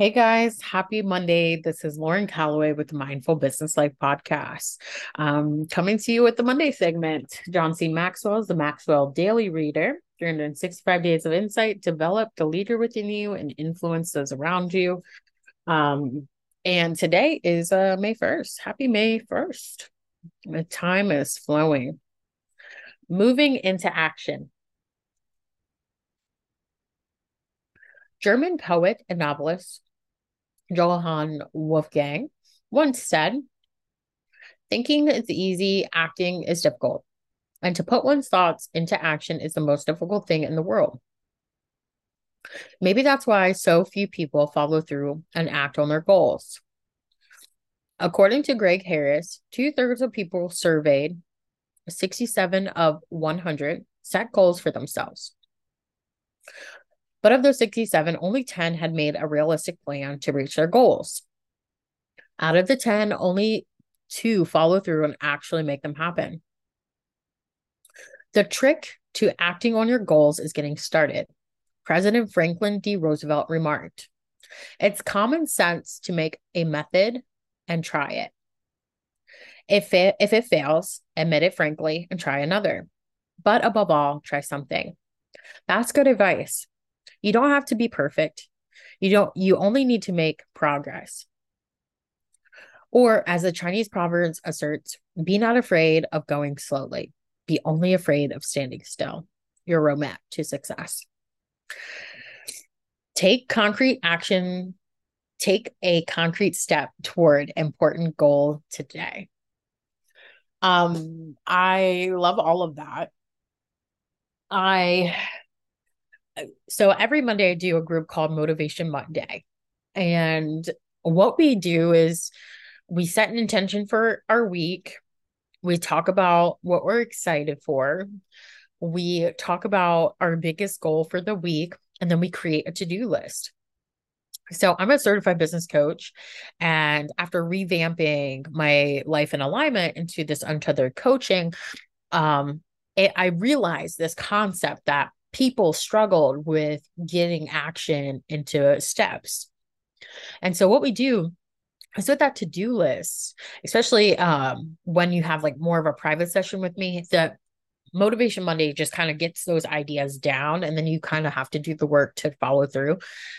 Hey guys, happy Monday. This is Lauren Calloway with the Mindful Business Life podcast. Um, coming to you with the Monday segment. John C. Maxwell is the Maxwell Daily Reader. 365 days of insight, develop the leader within you and influence those around you. Um, and today is uh, May 1st. Happy May 1st. The time is flowing. Moving into action. German poet and novelist Johann Wolfgang once said, Thinking is easy, acting is difficult. And to put one's thoughts into action is the most difficult thing in the world. Maybe that's why so few people follow through and act on their goals. According to Greg Harris, two thirds of people surveyed, 67 of 100, set goals for themselves. But of those 67, only 10 had made a realistic plan to reach their goals. Out of the 10, only two follow through and actually make them happen. The trick to acting on your goals is getting started. President Franklin D. Roosevelt remarked, It's common sense to make a method and try it. If it, if it fails, admit it frankly and try another. But above all, try something. That's good advice. You don't have to be perfect. You don't you only need to make progress. Or as the Chinese proverb asserts, be not afraid of going slowly. Be only afraid of standing still. Your roadmap to success. Take concrete action. Take a concrete step toward important goal today. Um, I love all of that. I so every Monday I do a group called Motivation Monday. And what we do is we set an intention for our week. We talk about what we're excited for. We talk about our biggest goal for the week, and then we create a to do list. So, I'm a certified business coach. And after revamping my life in alignment into this untethered coaching, um, it, I realized this concept that people struggled with getting action into steps. And so what we do is with that to-do list, especially um, when you have like more of a private session with me, the motivation Monday just kind of gets those ideas down and then you kind of have to do the work to follow through.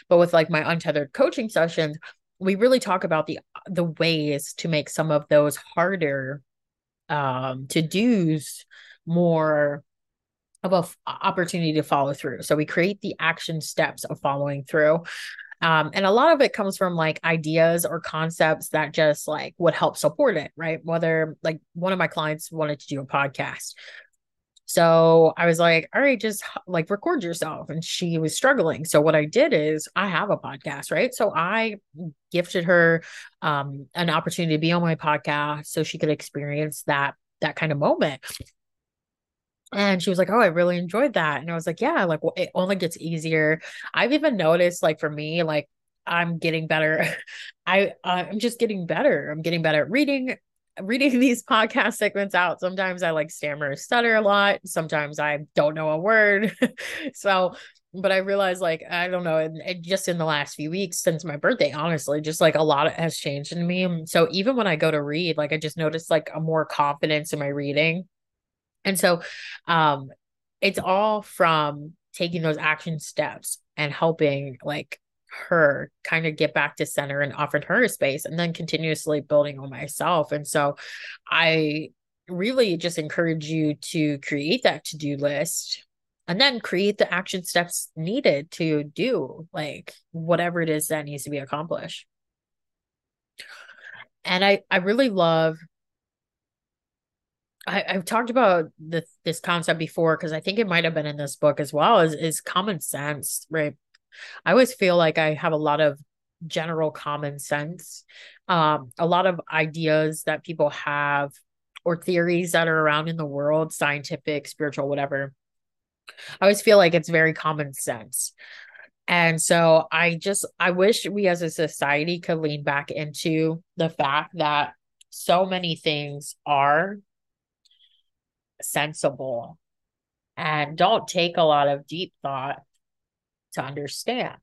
But with like my untethered coaching sessions, we really talk about the the ways to make some of those harder um to do's more of a f- opportunity to follow through. So we create the action steps of following through. Um, and a lot of it comes from like ideas or concepts that just like would help support it, right? Whether like one of my clients wanted to do a podcast. So I was like, all right, just like record yourself. And she was struggling. So what I did is I have a podcast, right? So I gifted her um, an opportunity to be on my podcast so she could experience that that kind of moment. And she was like, Oh, I really enjoyed that. And I was like, Yeah, like well, it only gets easier. I've even noticed, like, for me, like, I'm getting better. I uh, I'm just getting better. I'm getting better at reading reading these podcast segments out. Sometimes I like stammer stutter a lot. Sometimes I don't know a word. so, but I realized like I don't know, and, and, just in the last few weeks since my birthday, honestly, just like a lot has changed in me. So even when I go to read, like I just noticed like a more confidence in my reading. And so um it's all from taking those action steps and helping like her kind of get back to center and offering her a space and then continuously building on myself. And so I really just encourage you to create that to-do list and then create the action steps needed to do like whatever it is that needs to be accomplished. And I I really love I, have talked about the, this concept before because I think it might have been in this book as well. Is is common sense, right? I always feel like I have a lot of general common sense, um, a lot of ideas that people have or theories that are around in the world, scientific, spiritual, whatever. I always feel like it's very common sense. And so I just I wish we as a society could lean back into the fact that so many things are sensible and don't take a lot of deep thought to understand.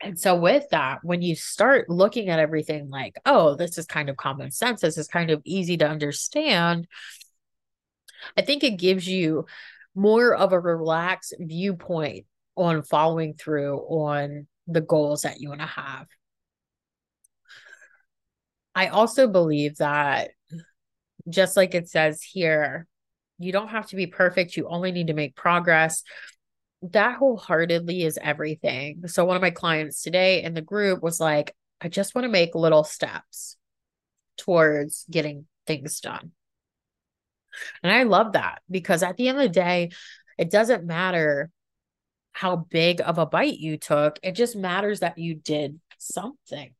And so, with that, when you start looking at everything like, oh, this is kind of common sense, this is kind of easy to understand, I think it gives you more of a relaxed viewpoint on following through on the goals that you want to have. I also believe that just like it says here, you don't have to be perfect. You only need to make progress. That wholeheartedly is everything. So, one of my clients today in the group was like, I just want to make little steps towards getting things done. And I love that because at the end of the day, it doesn't matter how big of a bite you took, it just matters that you did something.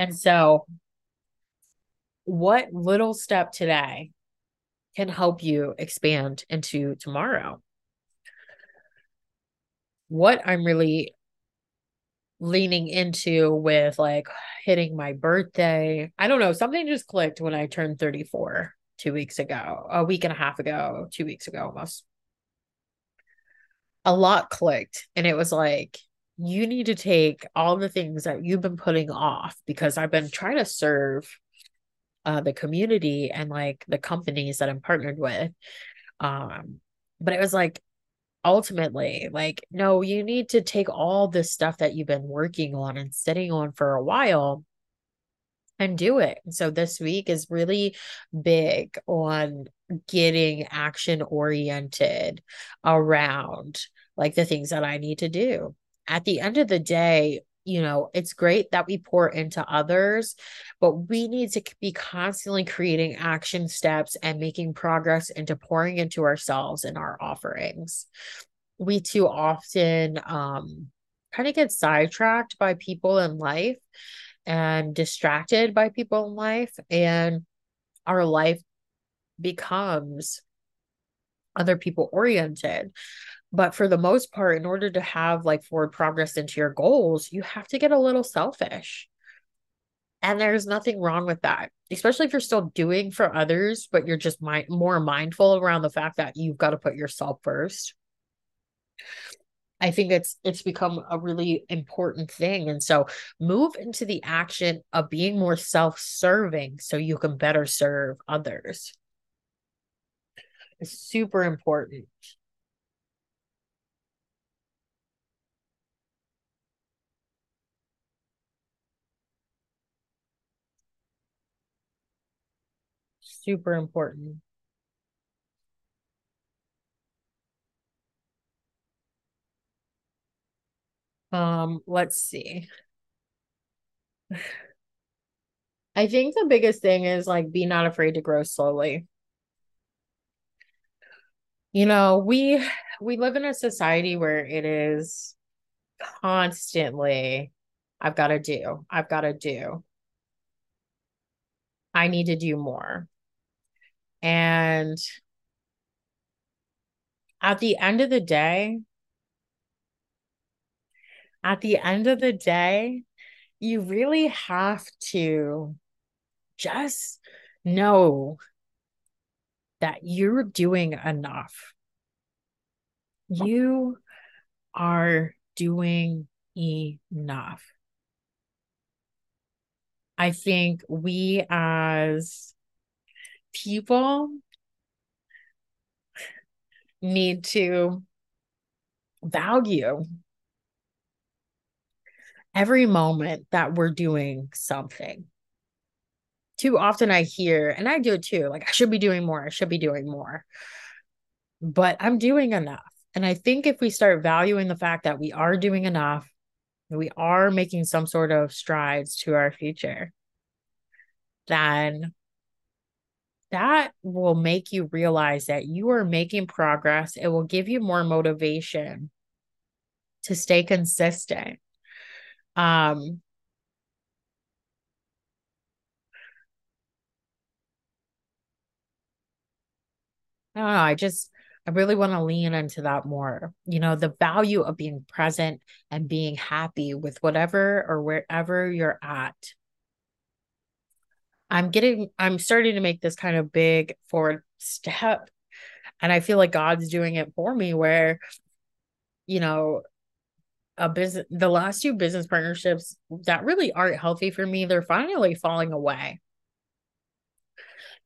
And so, what little step today can help you expand into tomorrow? What I'm really leaning into with like hitting my birthday. I don't know, something just clicked when I turned 34 two weeks ago, a week and a half ago, two weeks ago almost. A lot clicked, and it was like, you need to take all the things that you've been putting off because I've been trying to serve uh, the community and like the companies that I'm partnered with. Um, but it was like ultimately like no you need to take all this stuff that you've been working on and sitting on for a while and do it. So this week is really big on getting action oriented around like the things that I need to do. At the end of the day, you know, it's great that we pour into others, but we need to be constantly creating action steps and making progress into pouring into ourselves and our offerings. We too often um, kind of get sidetracked by people in life and distracted by people in life, and our life becomes other people oriented. But for the most part, in order to have like forward progress into your goals, you have to get a little selfish. And there's nothing wrong with that, especially if you're still doing for others, but you're just more mindful around the fact that you've got to put yourself first. I think it's it's become a really important thing. And so move into the action of being more self-serving so you can better serve others. It's super important. Super important. Um, let's see. I think the biggest thing is like be not afraid to grow slowly. You know, we we live in a society where it is constantly I've got to do. I've got to do. I need to do more. And at the end of the day, at the end of the day, you really have to just know that you're doing enough. You are doing enough. I think we as people need to value every moment that we're doing something. Too often I hear, and I do too, like I should be doing more, I should be doing more. But I'm doing enough. And I think if we start valuing the fact that we are doing enough, we are making some sort of strides to our future, then that will make you realize that you are making progress. It will give you more motivation to stay consistent um, I. I just, I really want to lean into that more. You know, the value of being present and being happy with whatever or wherever you're at. I'm getting, I'm starting to make this kind of big forward step. And I feel like God's doing it for me where you know, a business the last two business partnerships that really aren't healthy for me, they're finally falling away.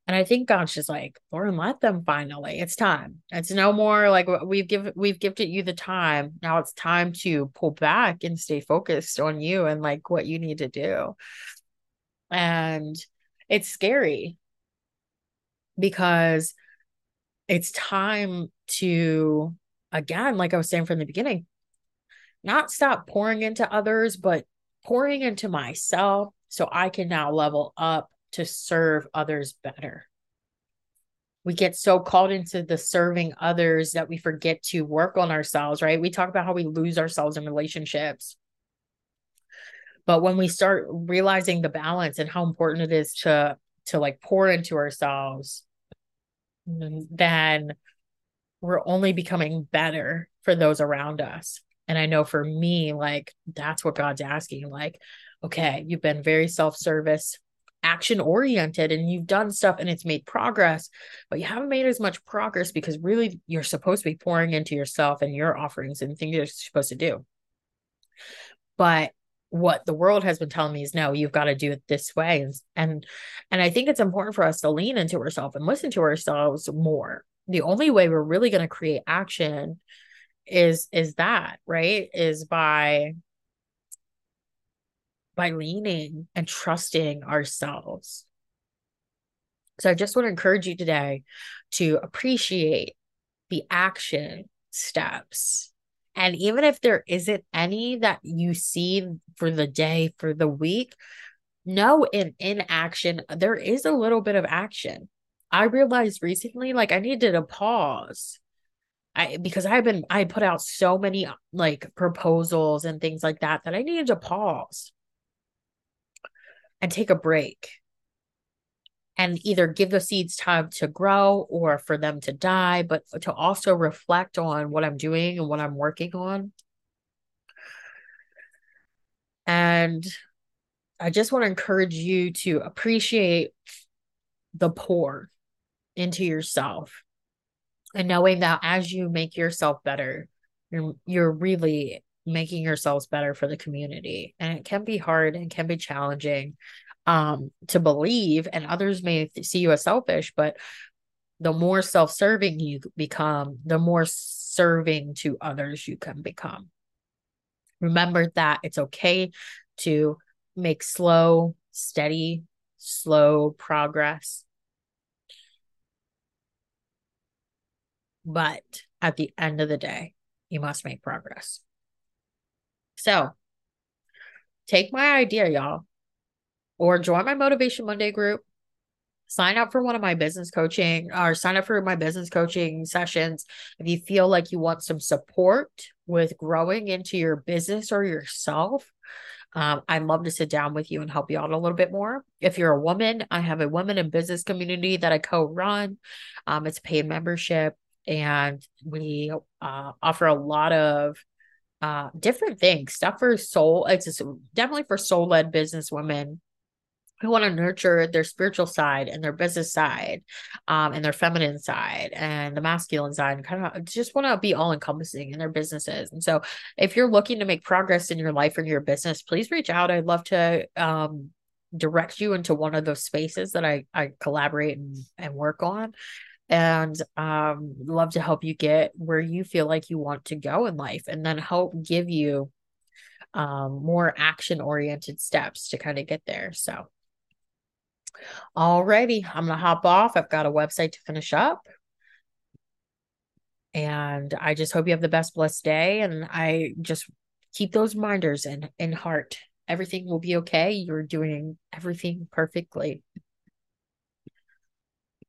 And I think God's just like, Lauren, let them finally. It's time. It's no more like we've given we've gifted you the time. Now it's time to pull back and stay focused on you and like what you need to do. And it's scary because it's time to again, like I was saying from the beginning, not stop pouring into others, but pouring into myself so I can now level up to serve others better. We get so caught into the serving others that we forget to work on ourselves, right? We talk about how we lose ourselves in relationships. But when we start realizing the balance and how important it is to to like pour into ourselves, then we're only becoming better for those around us. And I know for me, like that's what God's asking. Like, okay, you've been very self service, action oriented, and you've done stuff and it's made progress, but you haven't made as much progress because really you're supposed to be pouring into yourself and your offerings and things you're supposed to do. But what the world has been telling me is no you've got to do it this way and and and i think it's important for us to lean into ourselves and listen to ourselves more the only way we're really going to create action is is that right is by by leaning and trusting ourselves. So i just want to encourage you today to appreciate the action steps. And even if there isn't any that you see for the day for the week know in in action there is a little bit of action. I realized recently like i needed a pause. I because I've been I put out so many like proposals and things like that that I needed to pause and take a break and either give the seeds time to grow or for them to die, but to also reflect on what I'm doing and what I'm working on. And I just want to encourage you to appreciate the pour into yourself and knowing that as you make yourself better you're, you're really making yourselves better for the community and it can be hard and can be challenging um to believe and others may see you as selfish but the more self-serving you become the more serving to others you can become remember that it's okay to make slow steady slow progress But at the end of the day, you must make progress. So take my idea, y'all, or join my Motivation Monday group. Sign up for one of my business coaching or sign up for my business coaching sessions. If you feel like you want some support with growing into your business or yourself, um, I'd love to sit down with you and help you out a little bit more. If you're a woman, I have a women in business community that I co-run. Um, it's paid membership and we uh, offer a lot of uh, different things stuff for soul it's definitely for soul led business women who want to nurture their spiritual side and their business side um, and their feminine side and the masculine side and kind of just want to be all encompassing in their businesses. And so if you're looking to make progress in your life or your business please reach out. I'd love to um, direct you into one of those spaces that i i collaborate and, and work on and um love to help you get where you feel like you want to go in life and then help give you um more action oriented steps to kind of get there so. Alrighty i'm gonna hop off. I've got a website to finish up. And i just hope you have the best blessed day and i just keep those reminders in in heart. Everything will be okay. You're doing everything perfectly